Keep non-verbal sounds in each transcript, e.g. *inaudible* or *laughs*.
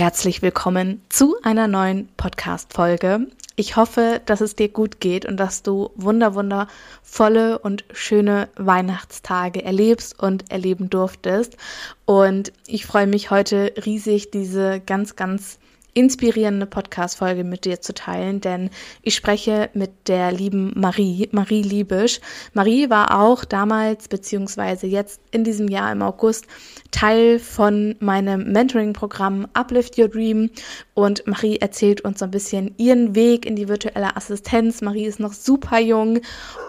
herzlich willkommen zu einer neuen Podcast-Folge. Ich hoffe, dass es dir gut geht und dass du wunder, wundervolle und schöne Weihnachtstage erlebst und erleben durftest. Und ich freue mich heute riesig, diese ganz, ganz inspirierende Podcast-Folge mit dir zu teilen, denn ich spreche mit der lieben Marie, Marie Liebisch. Marie war auch damals, beziehungsweise jetzt in diesem Jahr im August, Teil von meinem Mentoring-Programm Uplift Your Dream und Marie erzählt uns so ein bisschen ihren Weg in die virtuelle Assistenz. Marie ist noch super jung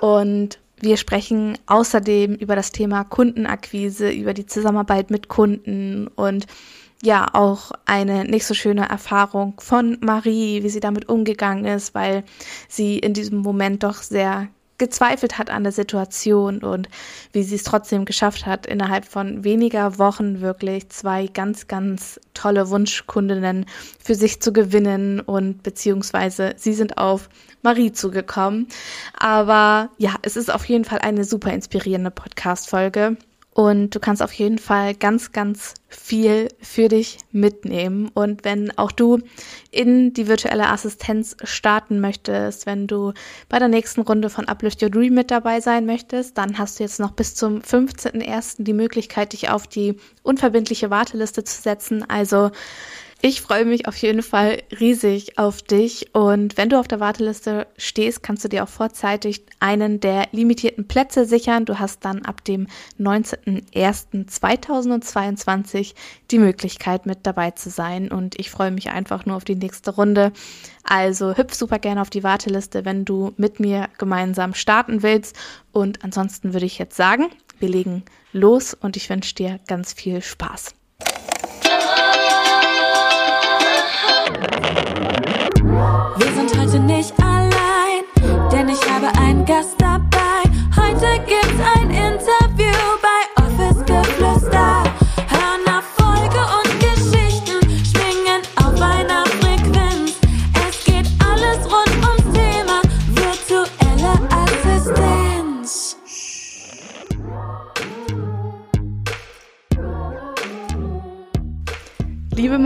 und wir sprechen außerdem über das Thema Kundenakquise, über die Zusammenarbeit mit Kunden und ja auch eine nicht so schöne Erfahrung von Marie, wie sie damit umgegangen ist, weil sie in diesem Moment doch sehr gezweifelt hat an der Situation und wie sie es trotzdem geschafft hat, innerhalb von weniger Wochen wirklich zwei ganz, ganz tolle Wunschkundinnen für sich zu gewinnen und beziehungsweise sie sind auf Marie zugekommen. Aber ja, es ist auf jeden Fall eine super inspirierende Podcast-Folge. Und du kannst auf jeden Fall ganz, ganz viel für dich mitnehmen. Und wenn auch du in die virtuelle Assistenz starten möchtest, wenn du bei der nächsten Runde von Uplift Your Dream mit dabei sein möchtest, dann hast du jetzt noch bis zum 15.01. die Möglichkeit, dich auf die unverbindliche Warteliste zu setzen. Also ich freue mich auf jeden Fall riesig auf dich und wenn du auf der Warteliste stehst, kannst du dir auch vorzeitig einen der limitierten Plätze sichern. Du hast dann ab dem 19.01.2022 die Möglichkeit mit dabei zu sein und ich freue mich einfach nur auf die nächste Runde. Also hüpf super gerne auf die Warteliste, wenn du mit mir gemeinsam starten willst und ansonsten würde ich jetzt sagen, wir legen los und ich wünsche dir ganz viel Spaß.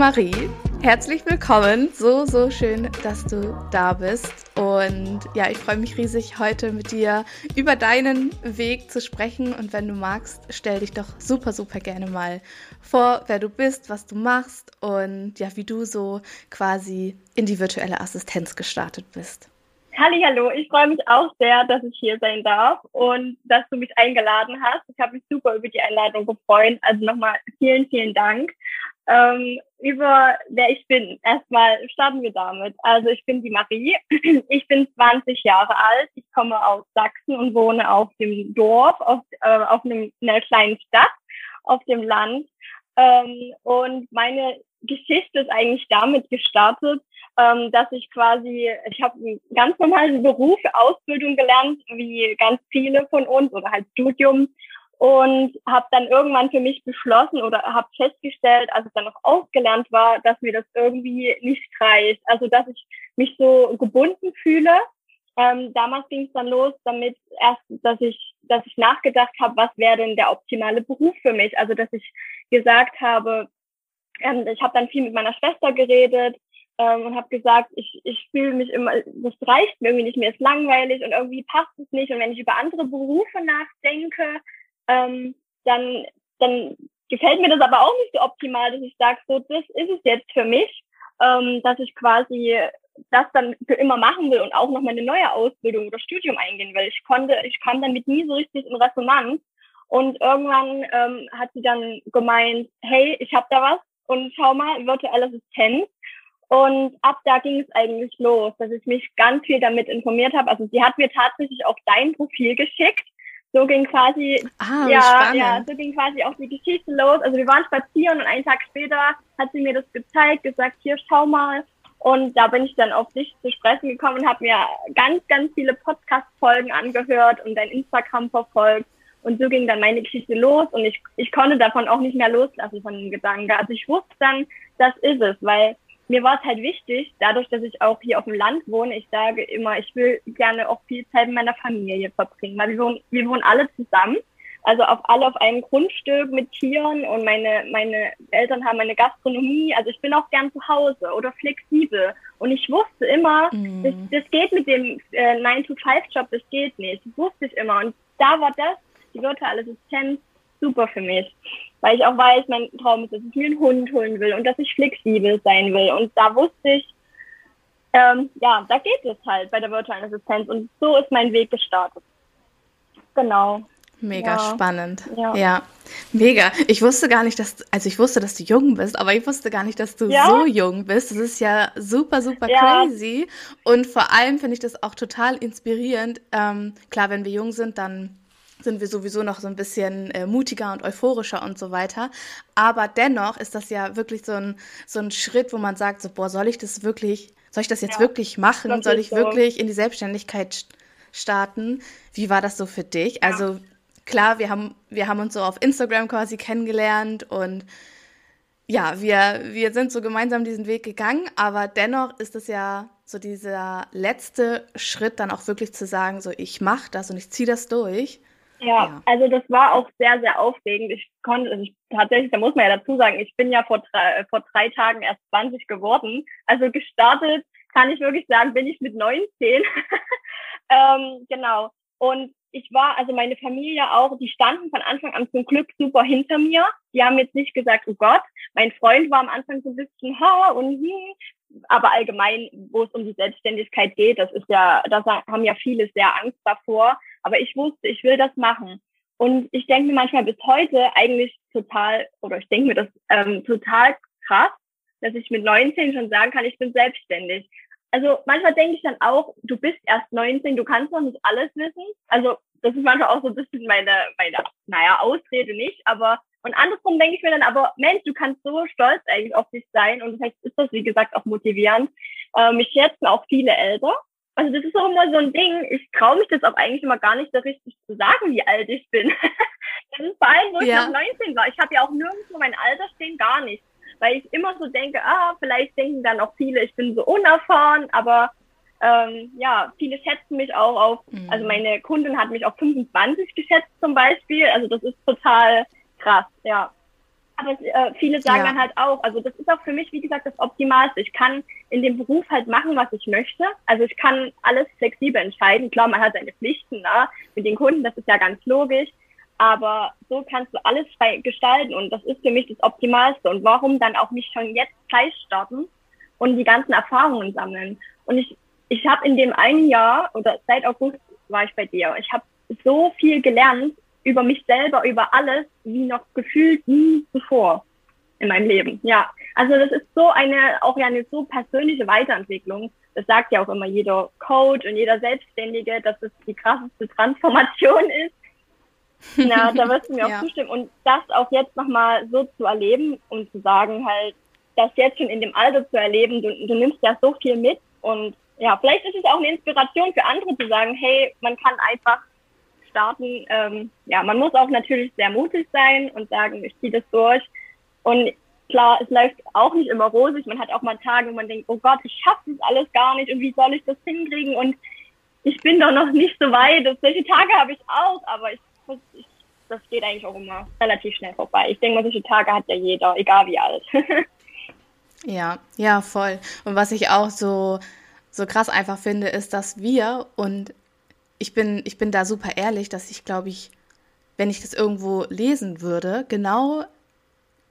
Marie, Herzlich willkommen. So, so schön, dass du da bist. Und ja, ich freue mich riesig, heute mit dir über deinen Weg zu sprechen. Und wenn du magst, stell dich doch super, super gerne mal vor, wer du bist, was du machst und ja, wie du so quasi in die virtuelle Assistenz gestartet bist. Hallo, ich freue mich auch sehr, dass ich hier sein darf und dass du mich eingeladen hast. Ich habe mich super über die Einladung gefreut. Also nochmal vielen, vielen Dank. Ähm, über wer ich bin. Erstmal starten wir damit. Also ich bin die Marie. *clears throat* Ich bin 20 Jahre alt. Ich komme aus Sachsen und wohne auf dem Dorf, auf, äh, auf einem, einer kleinen Stadt, auf dem Land. Ähm, und meine Geschichte ist eigentlich damit gestartet, ähm, dass ich quasi, ich habe einen ganz normalen Beruf, Ausbildung gelernt, wie ganz viele von uns oder halt Studium und habe dann irgendwann für mich beschlossen oder habe festgestellt, als ich dann noch ausgelernt war, dass mir das irgendwie nicht reicht. Also dass ich mich so gebunden fühle. Ähm, damals ging es dann los damit erst, dass ich, dass ich nachgedacht habe, was wäre denn der optimale Beruf für mich. Also dass ich gesagt habe, ähm, ich habe dann viel mit meiner Schwester geredet ähm, und habe gesagt, ich, ich fühle mich immer, das reicht mir irgendwie nicht, mir ist langweilig und irgendwie passt es nicht. Und wenn ich über andere Berufe nachdenke, ähm, dann, dann gefällt mir das aber auch nicht so optimal, dass ich sage, so, das ist es jetzt für mich, ähm, dass ich quasi das dann für immer machen will und auch noch meine neue Ausbildung oder Studium eingehen will. Ich konnte, ich kam damit nie so richtig in Resonanz. Und irgendwann ähm, hat sie dann gemeint, hey, ich habe da was und schau mal, virtuelle Assistenz. Und ab da ging es eigentlich los, dass ich mich ganz viel damit informiert habe. Also sie hat mir tatsächlich auch dein Profil geschickt so ging quasi, ah, ja, spannend. ja, so ging quasi auch die Geschichte los. Also wir waren spazieren und einen Tag später hat sie mir das gezeigt, gesagt, hier, schau mal. Und da bin ich dann auf dich zu sprechen gekommen und habe mir ganz, ganz viele Podcast-Folgen angehört und dein Instagram verfolgt. Und so ging dann meine Geschichte los und ich, ich konnte davon auch nicht mehr loslassen von dem Gedanken. Also ich wusste dann, das ist es, weil mir war es halt wichtig, dadurch, dass ich auch hier auf dem Land wohne, ich sage immer, ich will gerne auch viel Zeit mit meiner Familie verbringen, weil wir wohnen, wir wohnen alle zusammen Also auf alle auf einem Grundstück mit Tieren und meine, meine Eltern haben eine Gastronomie. Also ich bin auch gern zu Hause oder flexibel. Und ich wusste immer, mm. das, das geht mit dem äh, 9-to-5-Job, das geht nicht. Das wusste ich immer. Und da war das, die virtuelle Assistenz, super für mich. Weil ich auch weiß, mein Traum ist, dass ich mir einen Hund holen will und dass ich flexibel sein will. Und da wusste ich, ähm, ja, da geht es halt bei der virtuellen Assistenz. Und so ist mein Weg gestartet. Genau. Mega ja. spannend. Ja. ja. mega. Ich wusste gar nicht, dass, also ich wusste, dass du jung bist, aber ich wusste gar nicht, dass du ja. so jung bist. Das ist ja super, super crazy. Und vor allem finde ich das auch total inspirierend. Ähm, klar, wenn wir jung sind, dann sind wir sowieso noch so ein bisschen äh, mutiger und euphorischer und so weiter. Aber dennoch ist das ja wirklich so ein, so ein Schritt, wo man sagt, so, boah, soll ich das wirklich, soll ich das jetzt wirklich machen? Soll ich so. wirklich in die Selbstständigkeit starten? Wie war das so für dich? Also klar, wir haben, wir haben uns so auf Instagram quasi kennengelernt und ja, wir, wir sind so gemeinsam diesen Weg gegangen, aber dennoch ist es ja so dieser letzte Schritt, dann auch wirklich zu sagen, so ich mache das und ich ziehe das durch. Ja, ja, also das war auch sehr, sehr aufregend. Ich konnte, also ich, tatsächlich, da muss man ja dazu sagen, ich bin ja vor drei, vor drei Tagen erst 20 geworden. Also gestartet, kann ich wirklich sagen, bin ich mit 19. *laughs* ähm, genau. Und ich war, also meine Familie auch, die standen von Anfang an zum Glück super hinter mir. Die haben jetzt nicht gesagt, oh Gott, mein Freund war am Anfang so ein bisschen, ha und hm. Aber allgemein, wo es um die Selbstständigkeit geht, das ist ja, da haben ja viele sehr Angst davor. Aber ich wusste, ich will das machen. Und ich denke mir manchmal bis heute eigentlich total, oder ich denke mir das ähm, total krass, dass ich mit 19 schon sagen kann, ich bin selbstständig also manchmal denke ich dann auch, du bist erst 19, du kannst noch nicht alles wissen. Also das ist manchmal auch so ein bisschen meine, meine, naja, Ausrede nicht, aber und andersrum denke ich mir dann aber, Mensch, du kannst so stolz eigentlich auf dich sein und vielleicht ist das, wie gesagt, auch motivierend. Äh, mich schätzen auch viele Eltern. Also das ist auch immer so ein Ding, ich traue mich das auch eigentlich immer gar nicht so richtig zu sagen, wie alt ich bin. *laughs* das ist vor allem, wo ich noch 19 war. Ich habe ja auch nirgendwo mein Alter stehen, gar nicht weil ich immer so denke, ah, vielleicht denken dann auch viele, ich bin so unerfahren, aber ähm, ja, viele schätzen mich auch auf, mhm. also meine Kundin hat mich auf 25 geschätzt zum Beispiel, also das ist total krass, ja. Aber äh, viele sagen ja. dann halt auch, also das ist auch für mich, wie gesagt, das Optimalste. Ich kann in dem Beruf halt machen, was ich möchte. Also ich kann alles flexibel entscheiden. Klar, man hat seine Pflichten ne? mit den Kunden, das ist ja ganz logisch. Aber so kannst du alles frei gestalten und das ist für mich das Optimalste. Und warum dann auch nicht schon jetzt gleich starten und die ganzen Erfahrungen sammeln? Und ich, ich habe in dem einen Jahr oder seit August war ich bei dir. Ich habe so viel gelernt über mich selber, über alles, wie noch gefühlt nie zuvor in meinem Leben. Ja, also das ist so eine, auch ja eine so persönliche Weiterentwicklung. Das sagt ja auch immer jeder Coach und jeder Selbstständige, dass es die krasseste Transformation ist *laughs* ja, da wirst du mir auch ja. zustimmen. Und das auch jetzt nochmal so zu erleben und zu sagen halt, das jetzt schon in dem Alter zu erleben, du, du nimmst ja so viel mit und ja, vielleicht ist es auch eine Inspiration für andere zu sagen, hey, man kann einfach starten. Ähm, ja, man muss auch natürlich sehr mutig sein und sagen, ich ziehe das durch. Und klar, es läuft auch nicht immer rosig. Man hat auch mal Tage, wo man denkt, oh Gott, ich schaffe das alles gar nicht und wie soll ich das hinkriegen? Und ich bin doch noch nicht so weit. solche Tage habe ich auch, aber ich das geht eigentlich auch immer relativ schnell vorbei. Ich denke mal, solche Tage hat ja jeder, egal wie alt. *laughs* ja, ja, voll. Und was ich auch so, so krass einfach finde, ist, dass wir und ich bin, ich bin da super ehrlich, dass ich glaube ich, wenn ich das irgendwo lesen würde, genau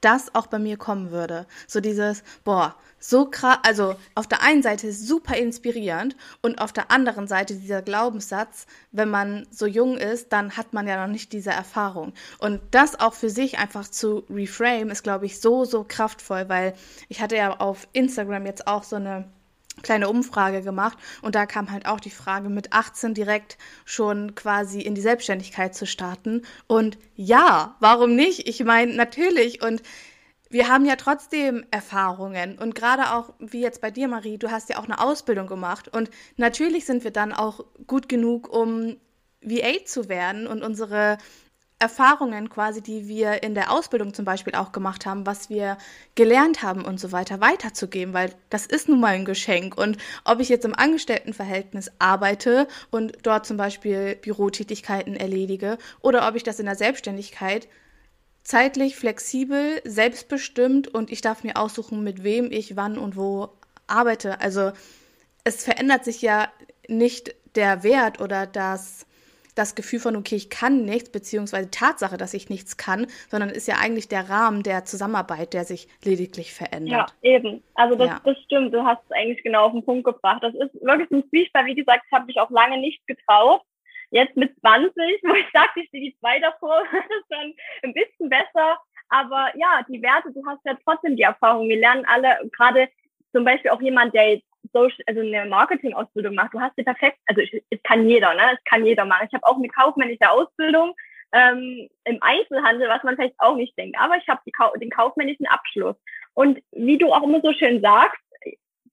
das auch bei mir kommen würde. So dieses, boah, so krass, also auf der einen Seite super inspirierend und auf der anderen Seite dieser Glaubenssatz, wenn man so jung ist, dann hat man ja noch nicht diese Erfahrung. Und das auch für sich einfach zu reframe, ist, glaube ich, so, so kraftvoll, weil ich hatte ja auf Instagram jetzt auch so eine kleine Umfrage gemacht und da kam halt auch die Frage, mit 18 direkt schon quasi in die Selbstständigkeit zu starten. Und ja, warum nicht? Ich meine, natürlich und wir haben ja trotzdem Erfahrungen und gerade auch wie jetzt bei dir, Marie, du hast ja auch eine Ausbildung gemacht und natürlich sind wir dann auch gut genug, um VA zu werden und unsere Erfahrungen quasi, die wir in der Ausbildung zum Beispiel auch gemacht haben, was wir gelernt haben und so weiter, weiterzugeben, weil das ist nun mal ein Geschenk. Und ob ich jetzt im Angestelltenverhältnis arbeite und dort zum Beispiel Bürotätigkeiten erledige oder ob ich das in der Selbstständigkeit zeitlich flexibel, selbstbestimmt und ich darf mir aussuchen, mit wem ich wann und wo arbeite. Also es verändert sich ja nicht der Wert oder das das Gefühl von, okay, ich kann nichts, beziehungsweise die Tatsache, dass ich nichts kann, sondern ist ja eigentlich der Rahmen der Zusammenarbeit, der sich lediglich verändert. Ja, eben. Also das, ja. das stimmt, du hast es eigentlich genau auf den Punkt gebracht. Das ist wirklich ein Zwiespalt, wie gesagt, ich habe mich auch lange nicht getraut. Jetzt mit 20, *laughs* wo ich sagte, ich stehe die zwei davor, *laughs* ist dann ein bisschen besser. Aber ja, die Werte, du hast ja trotzdem die Erfahrung. Wir lernen alle, gerade zum Beispiel auch jemand, der jetzt Social, also eine Marketing-Ausbildung macht, du hast die perfekt, also es kann jeder, ne? Es kann jeder machen. Ich habe auch eine kaufmännische Ausbildung ähm, im Einzelhandel, was man vielleicht auch nicht denkt. Aber ich habe den kaufmännischen Abschluss. Und wie du auch immer so schön sagst,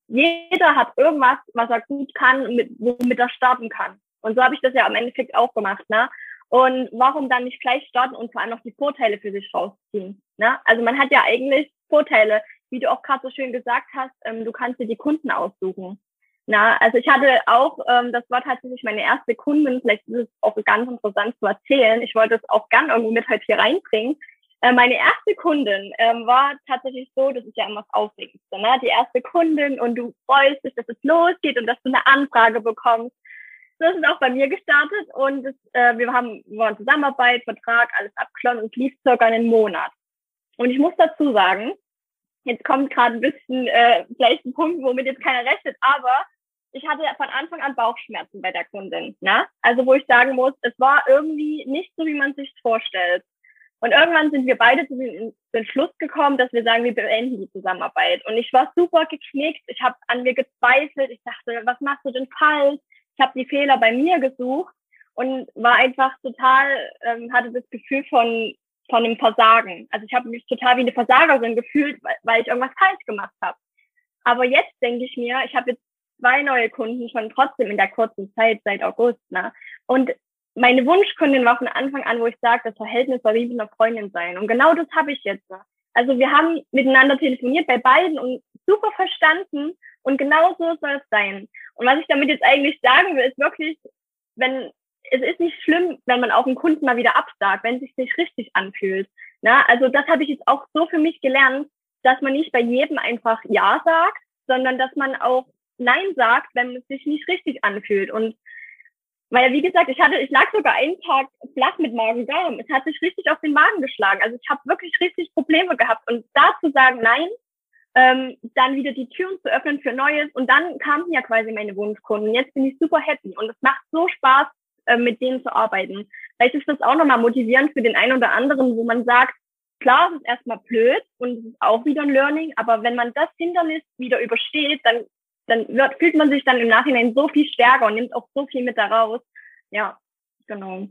jeder hat irgendwas, was er gut kann, mit, womit er starten kann. Und so habe ich das ja im Endeffekt auch gemacht. Ne? Und warum dann nicht gleich starten und vor allem noch die Vorteile für sich rausziehen? Ne? Also man hat ja eigentlich Vorteile wie du auch gerade so schön gesagt hast, ähm, du kannst dir die Kunden aussuchen. Na, also ich hatte auch, ähm, das war tatsächlich meine erste Kundin, vielleicht ist es auch ganz interessant zu erzählen. Ich wollte es auch gern irgendwie mit heute hier reinbringen. Äh, meine erste Kundin ähm, war tatsächlich so, das ist ja immer das Aufregendste, ne? Die erste Kundin und du freust dich, dass es losgeht und dass du eine Anfrage bekommst. Das ist auch bei mir gestartet und das, äh, wir haben wir waren Zusammenarbeit, Vertrag, alles abgeschlossen und lief circa einen Monat. Und ich muss dazu sagen, Jetzt kommt gerade ein bisschen äh, vielleicht ein Punkt, womit jetzt keiner rechnet, aber ich hatte von Anfang an Bauchschmerzen bei der Kundin. Ne? Also wo ich sagen muss, es war irgendwie nicht so, wie man sich vorstellt. Und irgendwann sind wir beide zu dem Entschluss gekommen, dass wir sagen, wir beenden die Zusammenarbeit. Und ich war super geknickt. Ich habe an mir gezweifelt. Ich dachte, was machst du denn falsch? Ich habe die Fehler bei mir gesucht und war einfach total, ähm, hatte das Gefühl von von dem Versagen. Also ich habe mich total wie eine Versagerin gefühlt, weil, weil ich irgendwas falsch gemacht habe. Aber jetzt denke ich mir, ich habe jetzt zwei neue Kunden schon trotzdem in der kurzen Zeit seit August. Ne? Und meine Wunschkundin war von Anfang an, wo ich sage, das Verhältnis soll wie mit einer Freundin sein. Und genau das habe ich jetzt. Ne? Also wir haben miteinander telefoniert bei beiden und super verstanden. Und genau so soll es sein. Und was ich damit jetzt eigentlich sagen will, ist wirklich, wenn es ist nicht schlimm, wenn man auch einen Kunden mal wieder absagt, wenn es sich nicht richtig anfühlt. Na, also das habe ich jetzt auch so für mich gelernt, dass man nicht bei jedem einfach Ja sagt, sondern dass man auch Nein sagt, wenn es sich nicht richtig anfühlt. Und weil, wie gesagt, ich hatte, ich lag sogar einen Tag flach mit Magen-Darm. Es hat sich richtig auf den Magen geschlagen. Also ich habe wirklich richtig Probleme gehabt. Und da zu sagen Nein, ähm, dann wieder die Türen zu öffnen für Neues. Und dann kamen ja quasi meine Wunschkunden. Jetzt bin ich super happy. Und es macht so Spaß, äh, mit denen zu arbeiten. Vielleicht ist das auch nochmal motivierend für den einen oder anderen, wo man sagt, klar, es ist erstmal blöd und es ist auch wieder ein Learning, aber wenn man das Hindernis wieder übersteht, dann, dann wird, fühlt man sich dann im Nachhinein so viel stärker und nimmt auch so viel mit daraus. Ja, genau.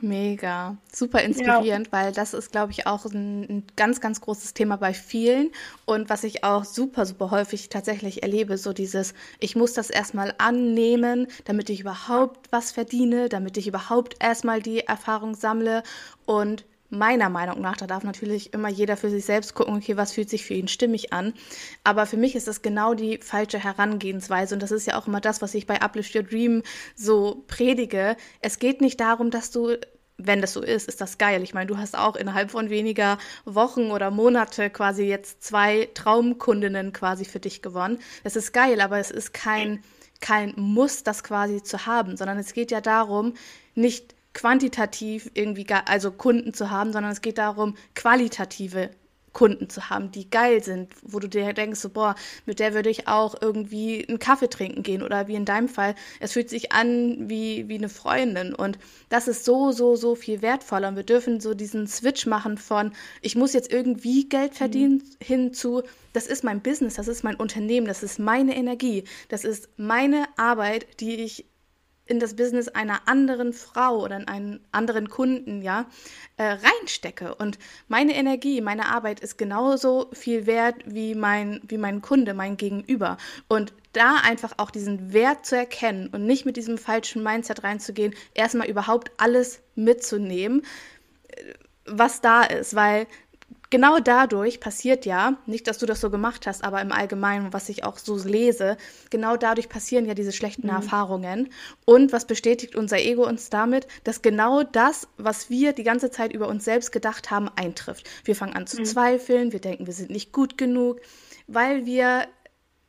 Mega, super inspirierend, ja. weil das ist, glaube ich, auch ein, ein, ganz, ganz großes Thema bei vielen. Und was ich auch super, super häufig tatsächlich erlebe, so dieses, ich muss das erstmal annehmen, damit ich überhaupt was verdiene, damit ich überhaupt erstmal die Erfahrung sammle. Und meiner Meinung nach, da darf natürlich immer jeder für sich selbst gucken, okay, was fühlt sich für ihn stimmig an. Aber für mich ist das genau die falsche Herangehensweise. Und das ist ja auch immer das, was ich bei Uplift Your Dream so predige. Es geht nicht darum, dass du wenn das so ist, ist das geil. Ich meine, du hast auch innerhalb von weniger Wochen oder Monate quasi jetzt zwei Traumkundinnen quasi für dich gewonnen. Das ist geil, aber es ist kein, kein Muss, das quasi zu haben, sondern es geht ja darum, nicht quantitativ irgendwie, also Kunden zu haben, sondern es geht darum, qualitative Kunden zu haben, die geil sind, wo du dir denkst, so, boah, mit der würde ich auch irgendwie einen Kaffee trinken gehen oder wie in deinem Fall, es fühlt sich an wie, wie eine Freundin und das ist so, so, so viel wertvoller und wir dürfen so diesen Switch machen von, ich muss jetzt irgendwie Geld verdienen mhm. hin zu, das ist mein Business, das ist mein Unternehmen, das ist meine Energie, das ist meine Arbeit, die ich in das Business einer anderen Frau oder in einen anderen Kunden, ja, äh, reinstecke. Und meine Energie, meine Arbeit ist genauso viel wert wie mein, wie mein Kunde, mein Gegenüber. Und da einfach auch diesen Wert zu erkennen und nicht mit diesem falschen Mindset reinzugehen, erstmal überhaupt alles mitzunehmen, was da ist, weil genau dadurch passiert ja, nicht, dass du das so gemacht hast, aber im Allgemeinen, was ich auch so lese, genau dadurch passieren ja diese schlechten mhm. Erfahrungen. Und was bestätigt unser Ego uns damit, dass genau das, was wir die ganze Zeit über uns selbst gedacht haben, eintrifft. Wir fangen an zu mhm. zweifeln, wir denken, wir sind nicht gut genug, weil wir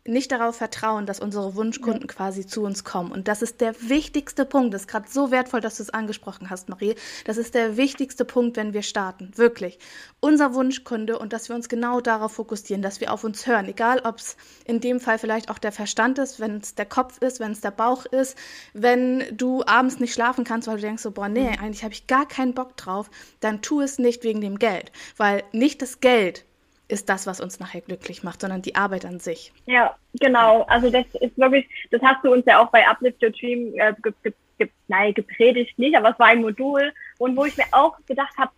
nicht darauf vertrauen, dass unsere Wunschkunden ja. quasi zu uns kommen. Und das ist der wichtigste Punkt. Das ist gerade so wertvoll, dass du es angesprochen hast, Marie. Das ist der wichtigste Punkt, wenn wir starten. Wirklich. Unser Wunschkunde und dass wir uns genau darauf fokussieren, dass wir auf uns hören. Egal, ob es in dem Fall vielleicht auch der Verstand ist, wenn es der Kopf ist, wenn es der Bauch ist, wenn du abends nicht schlafen kannst, weil du denkst so, boah, nee, mhm. eigentlich habe ich gar keinen Bock drauf, dann tu es nicht wegen dem Geld. Weil nicht das Geld ist das, was uns nachher glücklich macht, sondern die Arbeit an sich. Ja, genau. Also das ist wirklich, das hast du uns ja auch bei Uplift Your Dream äh, ge, ge, ge, nein, gepredigt nicht, aber es war ein Modul und wo ich mir auch gedacht habe,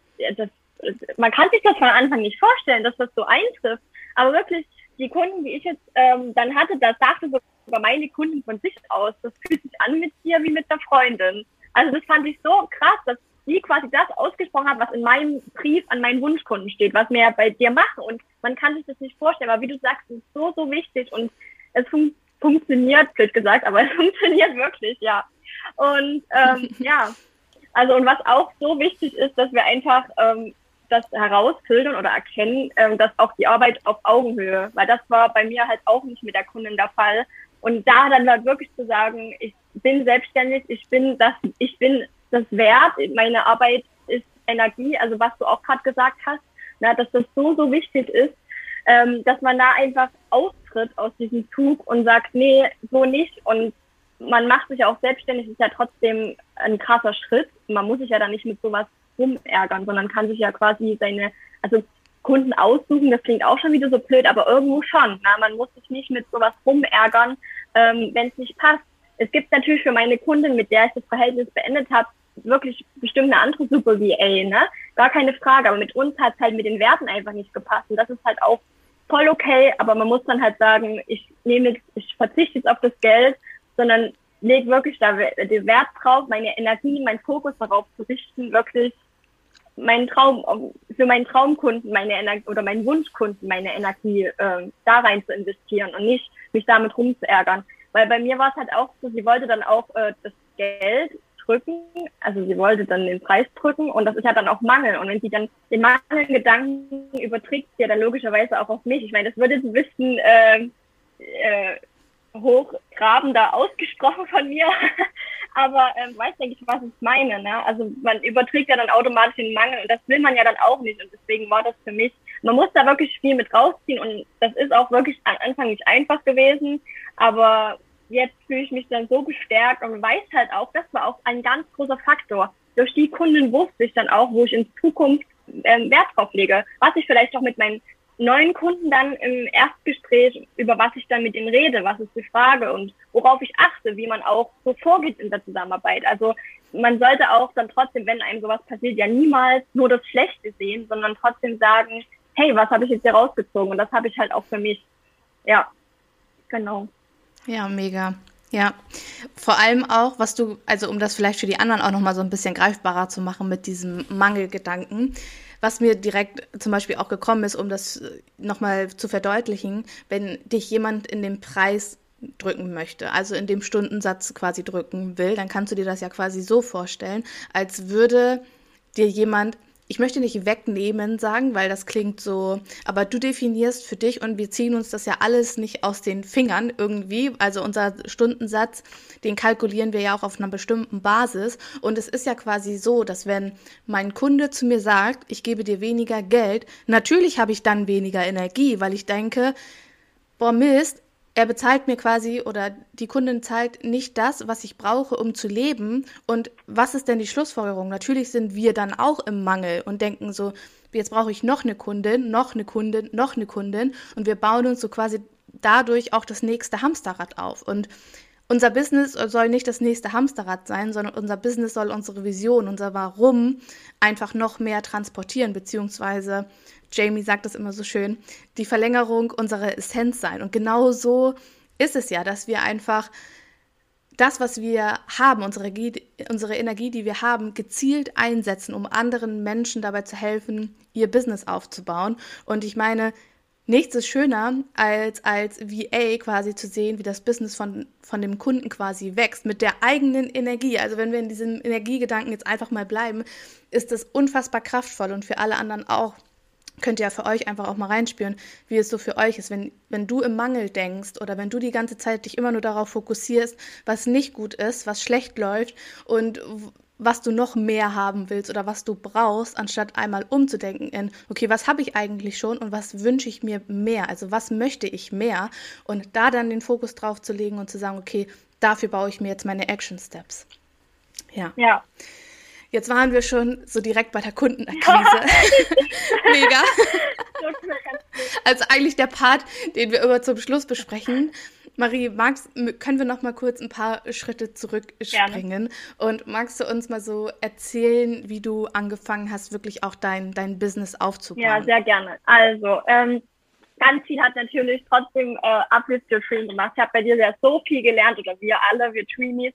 man kann sich das von Anfang nicht vorstellen, dass das so eintrifft. Aber wirklich, die Kunden, die ich jetzt ähm, dann hatte, das sagte sogar meine Kunden von sich aus, das fühlt sich an mit dir wie mit der Freundin. Also das fand ich so krass, dass sie quasi das ausgesprochen hat, was in meinem Brief an meinen Wunschkunden steht, was wir bei dir machen. Und man kann sich das nicht vorstellen, aber wie du sagst, es ist so, so wichtig und es fun funktioniert, blöd gesagt, aber *laughs* es funktioniert wirklich, ja. Und ähm, *laughs* ja, also und was auch so wichtig ist, dass wir einfach ähm, das herausfiltern oder erkennen, ähm, dass auch die Arbeit auf Augenhöhe, weil das war bei mir halt auch nicht mit der Kundin der Fall. Und da dann halt wirklich zu sagen, ich bin selbstständig, ich bin das, ich bin das wert. Meine Arbeit ist Energie, also was du auch gerade gesagt hast, na, dass das so, so wichtig ist, ähm, dass man da einfach austritt aus diesem Zug und sagt, nee, so nicht. Und man macht sich auch selbstständig, ist ja trotzdem ein krasser Schritt. Man muss sich ja dann nicht mit sowas rumärgern, sondern kann sich ja quasi seine, also Kunden aussuchen, das klingt auch schon wieder so blöd, aber irgendwo schon. Na, man muss sich nicht mit sowas rumärgern, ähm, wenn es nicht passt. Es gibt natürlich für meine Kundin, mit der ich das Verhältnis beendet habe, wirklich bestimmt eine andere Super VA, ne? Gar keine Frage. Aber mit uns hat es halt mit den Werten einfach nicht gepasst. Und das ist halt auch voll okay, aber man muss dann halt sagen, ich nehme jetzt, ich verzichte jetzt auf das Geld, sondern lege wirklich da den Wert drauf, meine Energie, meinen Fokus darauf zu richten, wirklich meinen Traum, für meinen Traumkunden meine Energie oder meinen Wunschkunden meine Energie äh, da rein zu investieren und nicht mich damit rumzuärgern. Weil bei mir war es halt auch so, sie wollte dann auch äh, das Geld drücken. Also sie wollte dann den Preis drücken und das ist ja dann auch Mangel. Und wenn sie dann den Mangelgedanken überträgt, ja dann logischerweise auch auf mich. Ich meine, das würde ein bisschen äh, äh, hochgrabender ausgesprochen von mir. *laughs* Aber ähm, weiß, denke ich, was ich meine. Ne? Also man überträgt ja dann automatisch den Mangel und das will man ja dann auch nicht. Und deswegen war das für mich, man muss da wirklich viel mit rausziehen und das ist auch wirklich am Anfang nicht einfach gewesen. Aber jetzt fühle ich mich dann so gestärkt und weiß halt auch, das war auch ein ganz großer Faktor. Durch die Kunden wusste ich dann auch, wo ich in Zukunft ähm, Wert drauf lege, was ich vielleicht auch mit meinen neuen Kunden dann im Erstgespräch, über was ich dann mit ihnen rede, was ist die Frage und worauf ich achte, wie man auch so vorgeht in der Zusammenarbeit. Also man sollte auch dann trotzdem, wenn einem sowas passiert, ja niemals nur das Schlechte sehen, sondern trotzdem sagen, hey, was habe ich jetzt hier rausgezogen? Und das habe ich halt auch für mich. Ja, genau. Ja, mega. Ja, vor allem auch, was du, also um das vielleicht für die anderen auch nochmal so ein bisschen greifbarer zu machen mit diesem Mangelgedanken, was mir direkt zum Beispiel auch gekommen ist, um das nochmal zu verdeutlichen, wenn dich jemand in den Preis drücken möchte, also in dem Stundensatz quasi drücken will, dann kannst du dir das ja quasi so vorstellen, als würde dir jemand ich möchte nicht wegnehmen sagen, weil das klingt so, aber du definierst für dich und wir ziehen uns das ja alles nicht aus den Fingern irgendwie. Also unser Stundensatz, den kalkulieren wir ja auch auf einer bestimmten Basis. Und es ist ja quasi so, dass wenn mein Kunde zu mir sagt, ich gebe dir weniger Geld, natürlich habe ich dann weniger Energie, weil ich denke, boah Mist, er bezahlt mir quasi oder die Kundin zahlt nicht das, was ich brauche, um zu leben. Und was ist denn die Schlussfolgerung? Natürlich sind wir dann auch im Mangel und denken so, jetzt brauche ich noch eine Kundin, noch eine Kundin, noch eine Kundin. Und wir bauen uns so quasi dadurch auch das nächste Hamsterrad auf. Und unser Business soll nicht das nächste Hamsterrad sein, sondern unser Business soll unsere Vision, unser Warum einfach noch mehr transportieren, beziehungsweise Jamie sagt es immer so schön, die Verlängerung unserer Essenz sein. Und genau so ist es ja, dass wir einfach das, was wir haben, unsere, unsere Energie, die wir haben, gezielt einsetzen, um anderen Menschen dabei zu helfen, ihr Business aufzubauen. Und ich meine, nichts ist schöner, als als VA quasi zu sehen, wie das Business von, von dem Kunden quasi wächst, mit der eigenen Energie. Also wenn wir in diesem Energiegedanken jetzt einfach mal bleiben, ist das unfassbar kraftvoll und für alle anderen auch könnt ihr ja für euch einfach auch mal reinspüren, wie es so für euch ist. Wenn, wenn du im Mangel denkst oder wenn du die ganze Zeit dich immer nur darauf fokussierst, was nicht gut ist, was schlecht läuft und was du noch mehr haben willst oder was du brauchst, anstatt einmal umzudenken in, okay, was habe ich eigentlich schon und was wünsche ich mir mehr? Also was möchte ich mehr? Und da dann den Fokus drauf zu legen und zu sagen, okay, dafür baue ich mir jetzt meine Action Steps. Ja. Ja. Jetzt waren wir schon so direkt bei der Kundenakquise. *laughs* Mega. also eigentlich der Part, den wir immer zum Schluss besprechen. Marie, magst, können wir noch mal kurz ein paar Schritte zurückspringen? Gerne. Und magst du uns mal so erzählen, wie du angefangen hast, wirklich auch dein, dein Business aufzubauen? Ja, sehr gerne. Also, ähm, ganz viel hat natürlich trotzdem äh, Uplift Your Dream gemacht. Ich habe bei dir ja so viel gelernt, oder wir alle, wir Dreamies.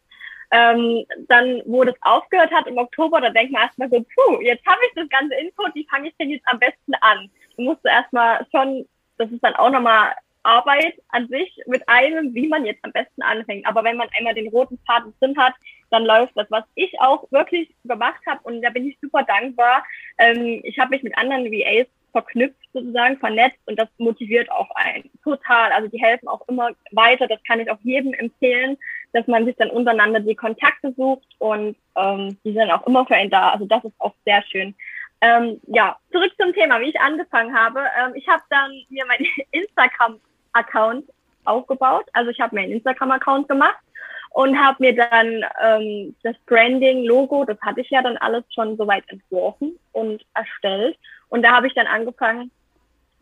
Ähm, dann, wo das aufgehört hat im Oktober, da denkt man erstmal so, puh, jetzt habe ich das ganze Info, wie fange ich denn jetzt am besten an? Du musst erstmal schon, das ist dann auch nochmal Arbeit an sich mit einem, wie man jetzt am besten anfängt. Aber wenn man einmal den roten Faden drin hat, dann läuft das. Was ich auch wirklich gemacht habe, und da bin ich super dankbar, ähm, ich habe mich mit anderen VAs verknüpft sozusagen, vernetzt und das motiviert auch einen total. Also die helfen auch immer weiter. Das kann ich auch jedem empfehlen, dass man sich dann untereinander die Kontakte sucht und ähm, die sind auch immer für einen da. Also das ist auch sehr schön. Ähm, ja, zurück zum Thema, wie ich angefangen habe. Ähm, ich habe dann mir meinen *laughs* Instagram-Account aufgebaut. Also ich habe mir einen Instagram-Account gemacht und habe mir dann ähm, das Branding, Logo, das hatte ich ja dann alles schon soweit entworfen und erstellt. Und da habe ich dann angefangen,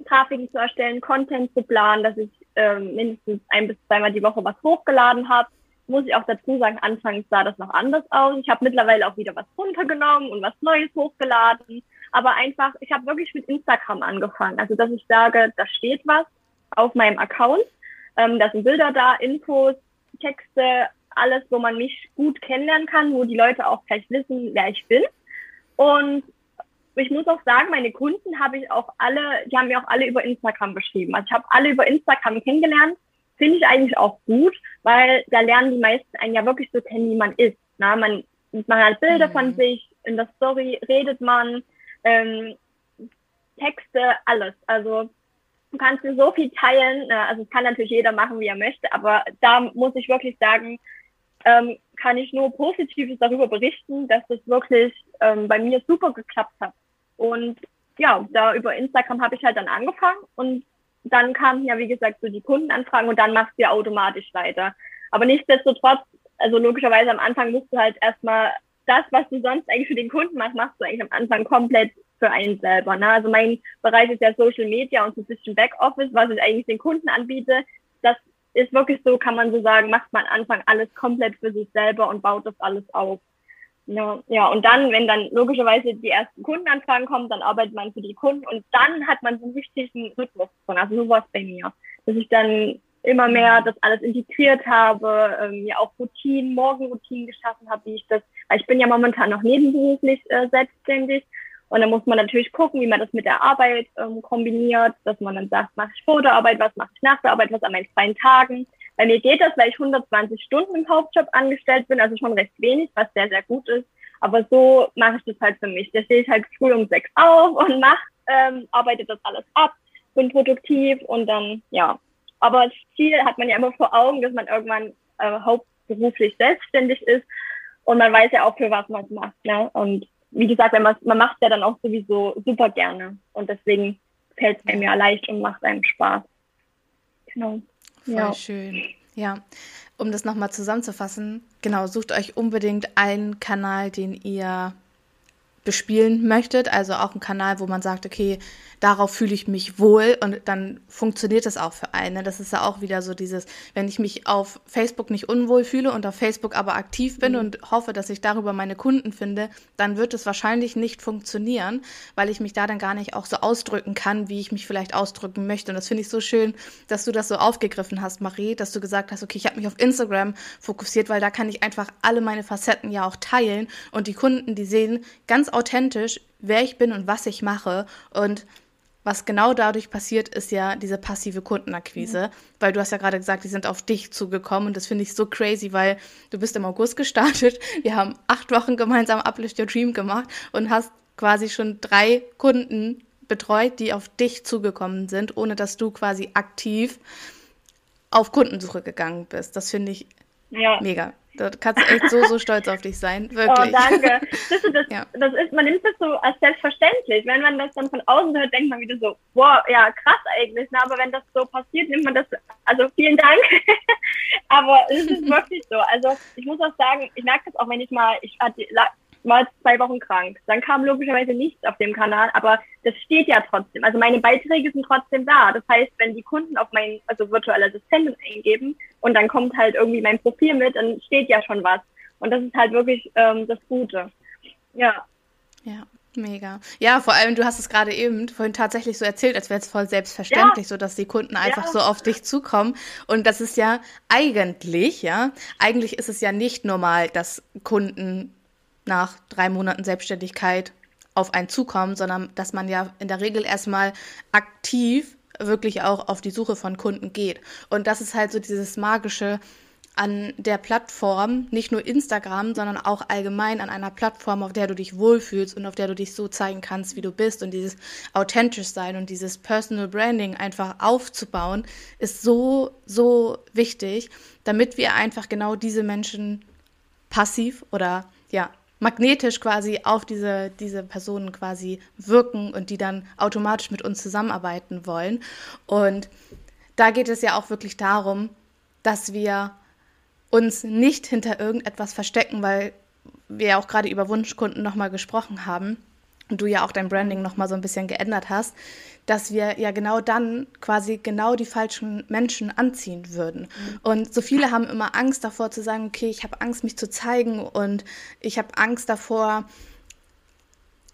Grafiken zu erstellen, Content zu planen, dass ich ähm, mindestens ein bis zweimal die Woche was hochgeladen habe. Muss ich auch dazu sagen, anfangs sah das noch anders aus. Ich habe mittlerweile auch wieder was runtergenommen und was Neues hochgeladen. Aber einfach, ich habe wirklich mit Instagram angefangen. Also, dass ich sage, da steht was auf meinem Account. Ähm, da sind Bilder da, Infos, Texte, alles, wo man mich gut kennenlernen kann, wo die Leute auch gleich wissen, wer ich bin. Und ich muss auch sagen, meine Kunden habe ich auch alle, die haben mir auch alle über Instagram beschrieben. Also ich habe alle über Instagram kennengelernt. Finde ich eigentlich auch gut, weil da lernen die meisten einen ja wirklich so kennen, wie man ist. Na, man, man hat Bilder mhm. von sich, in der Story redet man, ähm, Texte, alles. Also du kannst mir so viel teilen. Also es kann natürlich jeder machen, wie er möchte, aber da muss ich wirklich sagen, ähm, kann ich nur Positives darüber berichten, dass das wirklich ähm, bei mir super geklappt hat. Und ja, da über Instagram habe ich halt dann angefangen und dann kamen ja, wie gesagt, so die Kundenanfragen und dann machst du ja automatisch weiter. Aber nichtsdestotrotz, also logischerweise am Anfang musst du halt erstmal das, was du sonst eigentlich für den Kunden machst, machst du eigentlich am Anfang komplett für einen selber. Ne? Also mein Bereich ist ja Social Media und so ein bisschen Backoffice, was ich eigentlich den Kunden anbiete. Das ist wirklich so, kann man so sagen, macht man am Anfang alles komplett für sich selber und baut das alles auf. Ja, ja, und dann, wenn dann logischerweise die ersten Kundenanfragen kommen, dann arbeitet man für die Kunden und dann hat man so einen richtigen Rhythmus drin. Also so war es bei mir. Dass ich dann immer mehr das alles integriert habe, ähm, mir auch Routinen, Morgenroutinen geschaffen habe, wie ich das, weil ich bin ja momentan noch nebenberuflich äh, selbstständig und dann muss man natürlich gucken, wie man das mit der Arbeit ähm, kombiniert, dass man dann sagt, mache ich vor der Arbeit, was mache ich nach der Arbeit, was an meinen freien Tagen. Bei mir geht das, weil ich 120 Stunden im Hauptjob angestellt bin, also schon recht wenig, was sehr, sehr gut ist. Aber so mache ich das halt für mich. Da stehe ich halt früh um sechs auf und mache, ähm, arbeite das alles ab, bin produktiv und dann, ja. Aber das Ziel hat man ja immer vor Augen, dass man irgendwann äh, hauptberuflich selbstständig ist und man weiß ja auch, für was man es macht. Ne? Und wie gesagt, wenn man, man macht ja dann auch sowieso super gerne und deswegen fällt es einem ja leicht und macht einem Spaß. Genau. Voll ja. schön. Ja, um das nochmal zusammenzufassen, genau, sucht euch unbedingt einen Kanal, den ihr bespielen möchtet. Also auch ein Kanal, wo man sagt, okay, darauf fühle ich mich wohl und dann funktioniert das auch für einen. Ne? Das ist ja auch wieder so dieses, wenn ich mich auf Facebook nicht unwohl fühle und auf Facebook aber aktiv bin mhm. und hoffe, dass ich darüber meine Kunden finde, dann wird es wahrscheinlich nicht funktionieren, weil ich mich da dann gar nicht auch so ausdrücken kann, wie ich mich vielleicht ausdrücken möchte. Und das finde ich so schön, dass du das so aufgegriffen hast, Marie, dass du gesagt hast, okay, ich habe mich auf Instagram fokussiert, weil da kann ich einfach alle meine Facetten ja auch teilen und die Kunden, die sehen ganz authentisch, wer ich bin und was ich mache und was genau dadurch passiert, ist ja diese passive Kundenakquise, mhm. weil du hast ja gerade gesagt, die sind auf dich zugekommen und das finde ich so crazy, weil du bist im August gestartet, *laughs* wir haben acht Wochen gemeinsam Uplift Your Dream gemacht und hast quasi schon drei Kunden betreut, die auf dich zugekommen sind, ohne dass du quasi aktiv auf Kundensuche gegangen bist. Das finde ich ja. mega. Da kannst du echt so, so stolz auf dich sein. Oh, Wirklich. Oh, danke. Das, das, ja. das ist, man nimmt das so als selbstverständlich. Wenn man das dann von außen hört, denkt man wieder so, wow, ja, krass eigentlich. Ne? Aber wenn das so passiert, nimmt man das, also vielen Dank. *laughs* Aber es ist wirklich so. Also ich muss auch sagen, ich merke das auch, wenn ich mal, ich hatte war zwei Wochen krank. Dann kam logischerweise nichts auf dem Kanal, aber das steht ja trotzdem. Also meine Beiträge sind trotzdem da. Das heißt, wenn die Kunden auf mein, also virtuelle Assistenten eingeben und dann kommt halt irgendwie mein Profil mit, dann steht ja schon was. Und das ist halt wirklich ähm, das Gute. Ja. Ja. Mega. Ja, vor allem, du hast es gerade eben vorhin tatsächlich so erzählt, als wäre es voll selbstverständlich, ja. so dass die Kunden einfach ja. so auf dich zukommen. Und das ist ja eigentlich, ja, eigentlich ist es ja nicht normal, dass Kunden nach drei Monaten Selbstständigkeit auf einen zukommen, sondern dass man ja in der Regel erstmal aktiv wirklich auch auf die Suche von Kunden geht. Und das ist halt so dieses magische an der Plattform, nicht nur Instagram, sondern auch allgemein an einer Plattform, auf der du dich wohlfühlst und auf der du dich so zeigen kannst, wie du bist und dieses authentisch sein und dieses Personal Branding einfach aufzubauen, ist so, so wichtig, damit wir einfach genau diese Menschen passiv oder ja, magnetisch quasi auf diese, diese Personen quasi wirken und die dann automatisch mit uns zusammenarbeiten wollen. Und da geht es ja auch wirklich darum, dass wir uns nicht hinter irgendetwas verstecken, weil wir ja auch gerade über Wunschkunden nochmal gesprochen haben du ja auch dein Branding nochmal so ein bisschen geändert hast, dass wir ja genau dann quasi genau die falschen Menschen anziehen würden. Mhm. Und so viele haben immer Angst davor zu sagen, okay, ich habe Angst, mich zu zeigen und ich habe Angst davor,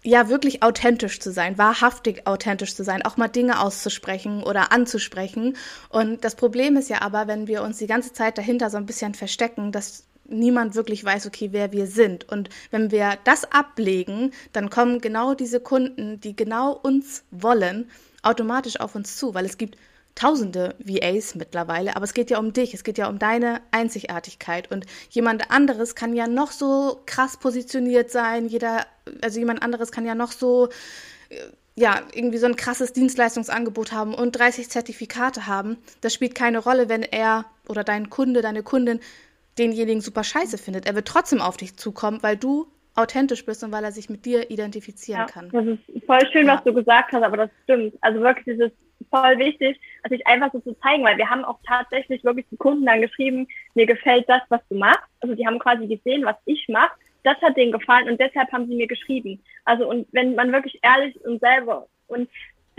ja, wirklich authentisch zu sein, wahrhaftig authentisch zu sein, auch mal Dinge auszusprechen oder anzusprechen. Und das Problem ist ja aber, wenn wir uns die ganze Zeit dahinter so ein bisschen verstecken, dass niemand wirklich weiß, okay, wer wir sind. Und wenn wir das ablegen, dann kommen genau diese Kunden, die genau uns wollen, automatisch auf uns zu, weil es gibt tausende VAs mittlerweile, aber es geht ja um dich, es geht ja um deine Einzigartigkeit und jemand anderes kann ja noch so krass positioniert sein, jeder, also jemand anderes kann ja noch so äh, ja, irgendwie so ein krasses Dienstleistungsangebot haben und 30 Zertifikate haben. Das spielt keine Rolle, wenn er oder dein Kunde, deine Kundin denjenigen super scheiße findet. Er wird trotzdem auf dich zukommen, weil du authentisch bist und weil er sich mit dir identifizieren ja, kann. Das ist voll schön, ja. was du gesagt hast, aber das stimmt. Also wirklich, das ist voll wichtig, sich einfach so zu zeigen, weil wir haben auch tatsächlich wirklich die Kunden dann geschrieben, mir gefällt das, was du machst. Also die haben quasi gesehen, was ich mache. Das hat denen gefallen und deshalb haben sie mir geschrieben. Also und wenn man wirklich ehrlich und selber und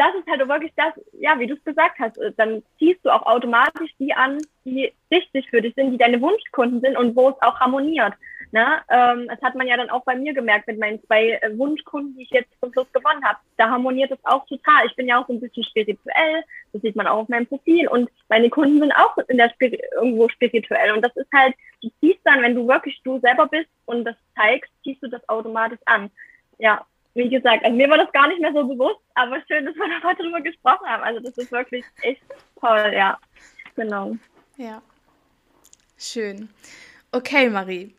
das ist halt wirklich das, ja, wie du es gesagt hast, äh, dann ziehst du auch automatisch die an, die richtig für dich sind, die deine Wunschkunden sind und wo es auch harmoniert. Ne? Ähm, das hat man ja dann auch bei mir gemerkt mit meinen zwei äh, Wunschkunden, die ich jetzt zum Schluss gewonnen habe. Da harmoniert es auch total. Ich bin ja auch so ein bisschen spirituell, das sieht man auch auf meinem Profil und meine Kunden sind auch in der Spir irgendwo spirituell und das ist halt, du ziehst dann, wenn du wirklich du selber bist und das zeigst, ziehst du das automatisch an. Ja, wie gesagt, also mir war das gar nicht mehr so bewusst, aber schön, dass wir da heute drüber gesprochen haben. Also das ist wirklich echt toll, ja. Genau. Ja. Schön. Okay, Marie.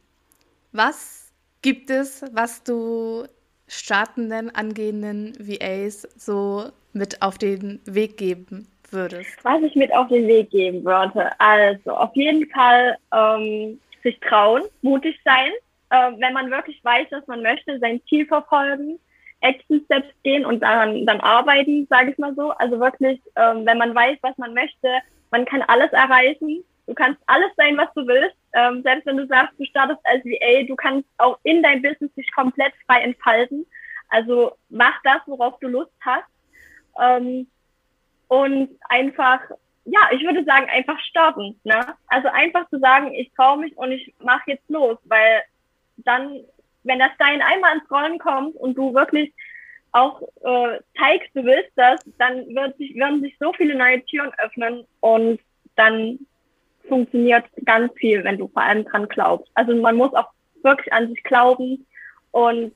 Was gibt es, was du startenden, angehenden VAs so mit auf den Weg geben würdest? Was ich mit auf den Weg geben würde. Also auf jeden Fall ähm, sich trauen, mutig sein, äh, wenn man wirklich weiß, dass man möchte, sein Ziel verfolgen, Action Steps gehen und daran dann arbeiten, sage ich mal so. Also wirklich, ähm, wenn man weiß, was man möchte, man kann alles erreichen. Du kannst alles sein, was du willst. Ähm, selbst wenn du sagst, du startest als VA, du kannst auch in dein Business dich komplett frei entfalten. Also mach das, worauf du Lust hast. Ähm, und einfach, ja, ich würde sagen, einfach starten. Ne? Also einfach zu sagen, ich traue mich und ich mache jetzt los, weil dann, wenn der Stein einmal ins Rollen kommt und du wirklich auch äh, zeigst, du willst das, dann wird sich, werden sich so viele neue Türen öffnen und dann funktioniert ganz viel, wenn du vor allem dran glaubst. Also man muss auch wirklich an sich glauben und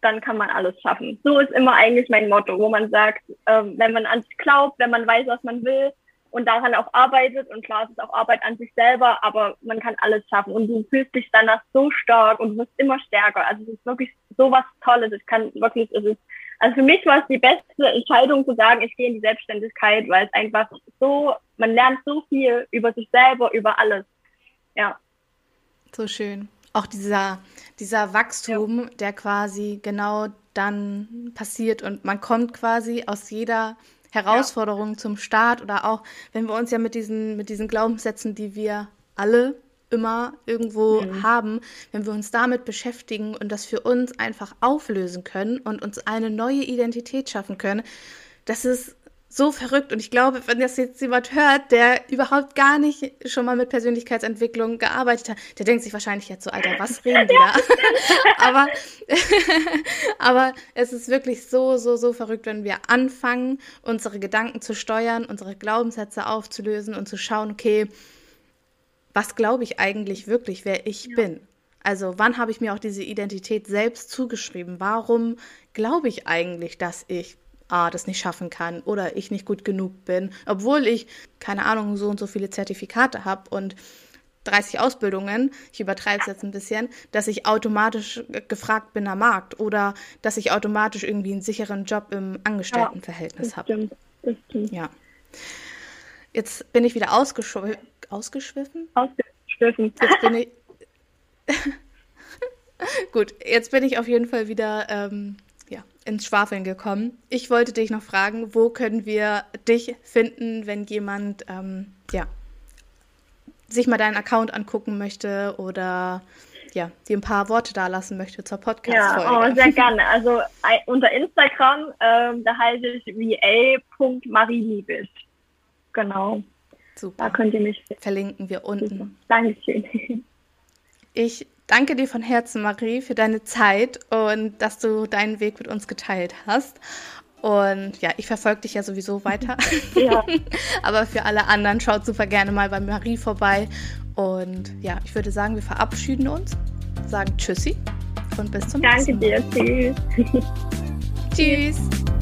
dann kann man alles schaffen. So ist immer eigentlich mein Motto, wo man sagt, ähm, wenn man an sich glaubt, wenn man weiß, was man will und daran auch arbeitet und klar, es ist auch Arbeit an sich selber, aber man kann alles schaffen und du fühlst dich danach so stark und du wirst immer stärker. Also es ist wirklich so was Tolles. Ich kann wirklich, es ist also für mich war es die beste Entscheidung zu sagen, ich gehe in die Selbstständigkeit, weil es einfach so, man lernt so viel über sich selber, über alles. Ja. So schön. Auch dieser, dieser Wachstum, ja. der quasi genau dann passiert und man kommt quasi aus jeder Herausforderung ja. zum Start oder auch, wenn wir uns ja mit diesen, mit diesen Glaubenssätzen, die wir alle immer irgendwo mhm. haben, wenn wir uns damit beschäftigen und das für uns einfach auflösen können und uns eine neue Identität schaffen können, das ist so verrückt. Und ich glaube, wenn das jetzt jemand hört, der überhaupt gar nicht schon mal mit Persönlichkeitsentwicklung gearbeitet hat, der denkt sich wahrscheinlich jetzt so, Alter, was *laughs* reden die da? *laughs* aber, *laughs* aber es ist wirklich so, so, so verrückt, wenn wir anfangen, unsere Gedanken zu steuern, unsere Glaubenssätze aufzulösen und zu schauen, okay, was glaube ich eigentlich wirklich, wer ich ja. bin? Also wann habe ich mir auch diese Identität selbst zugeschrieben? Warum glaube ich eigentlich, dass ich A, das nicht schaffen kann oder ich nicht gut genug bin, obwohl ich, keine Ahnung, so und so viele Zertifikate habe und 30 Ausbildungen, ich übertreibe es jetzt ein bisschen, dass ich automatisch gefragt bin am Markt oder dass ich automatisch irgendwie einen sicheren Job im Angestelltenverhältnis ja, habe. Ja. Jetzt bin ich wieder ausgeschweift ausgeschwiffen? Ausgeschwiffen. Jetzt bin ich. *laughs* Gut, jetzt bin ich auf jeden Fall wieder ähm, ins Schwafeln gekommen. Ich wollte dich noch fragen, wo können wir dich finden, wenn jemand ähm, ja, sich mal deinen Account angucken möchte oder ja, dir ein paar Worte da lassen möchte zur Podcast-Folge. Ja, oh, sehr gerne. Also unter Instagram, ähm, da heiße ich va.mariliebisch. Genau. Super. Da könnt ihr mich verlinken wir unten. Super. Dankeschön. *laughs* Ich danke dir von Herzen, Marie, für deine Zeit und dass du deinen Weg mit uns geteilt hast. Und ja, ich verfolge dich ja sowieso weiter. *laughs* Ja. *laughs* Aber für alle anderen schaut super gerne mal bei Marie vorbei. Und ja, ich würde sagen, wir verabschieden uns, sagen Tschüssi und bis zum Danke nächsten Mal. Danke dir. Tschüss. *laughs* Tschüss.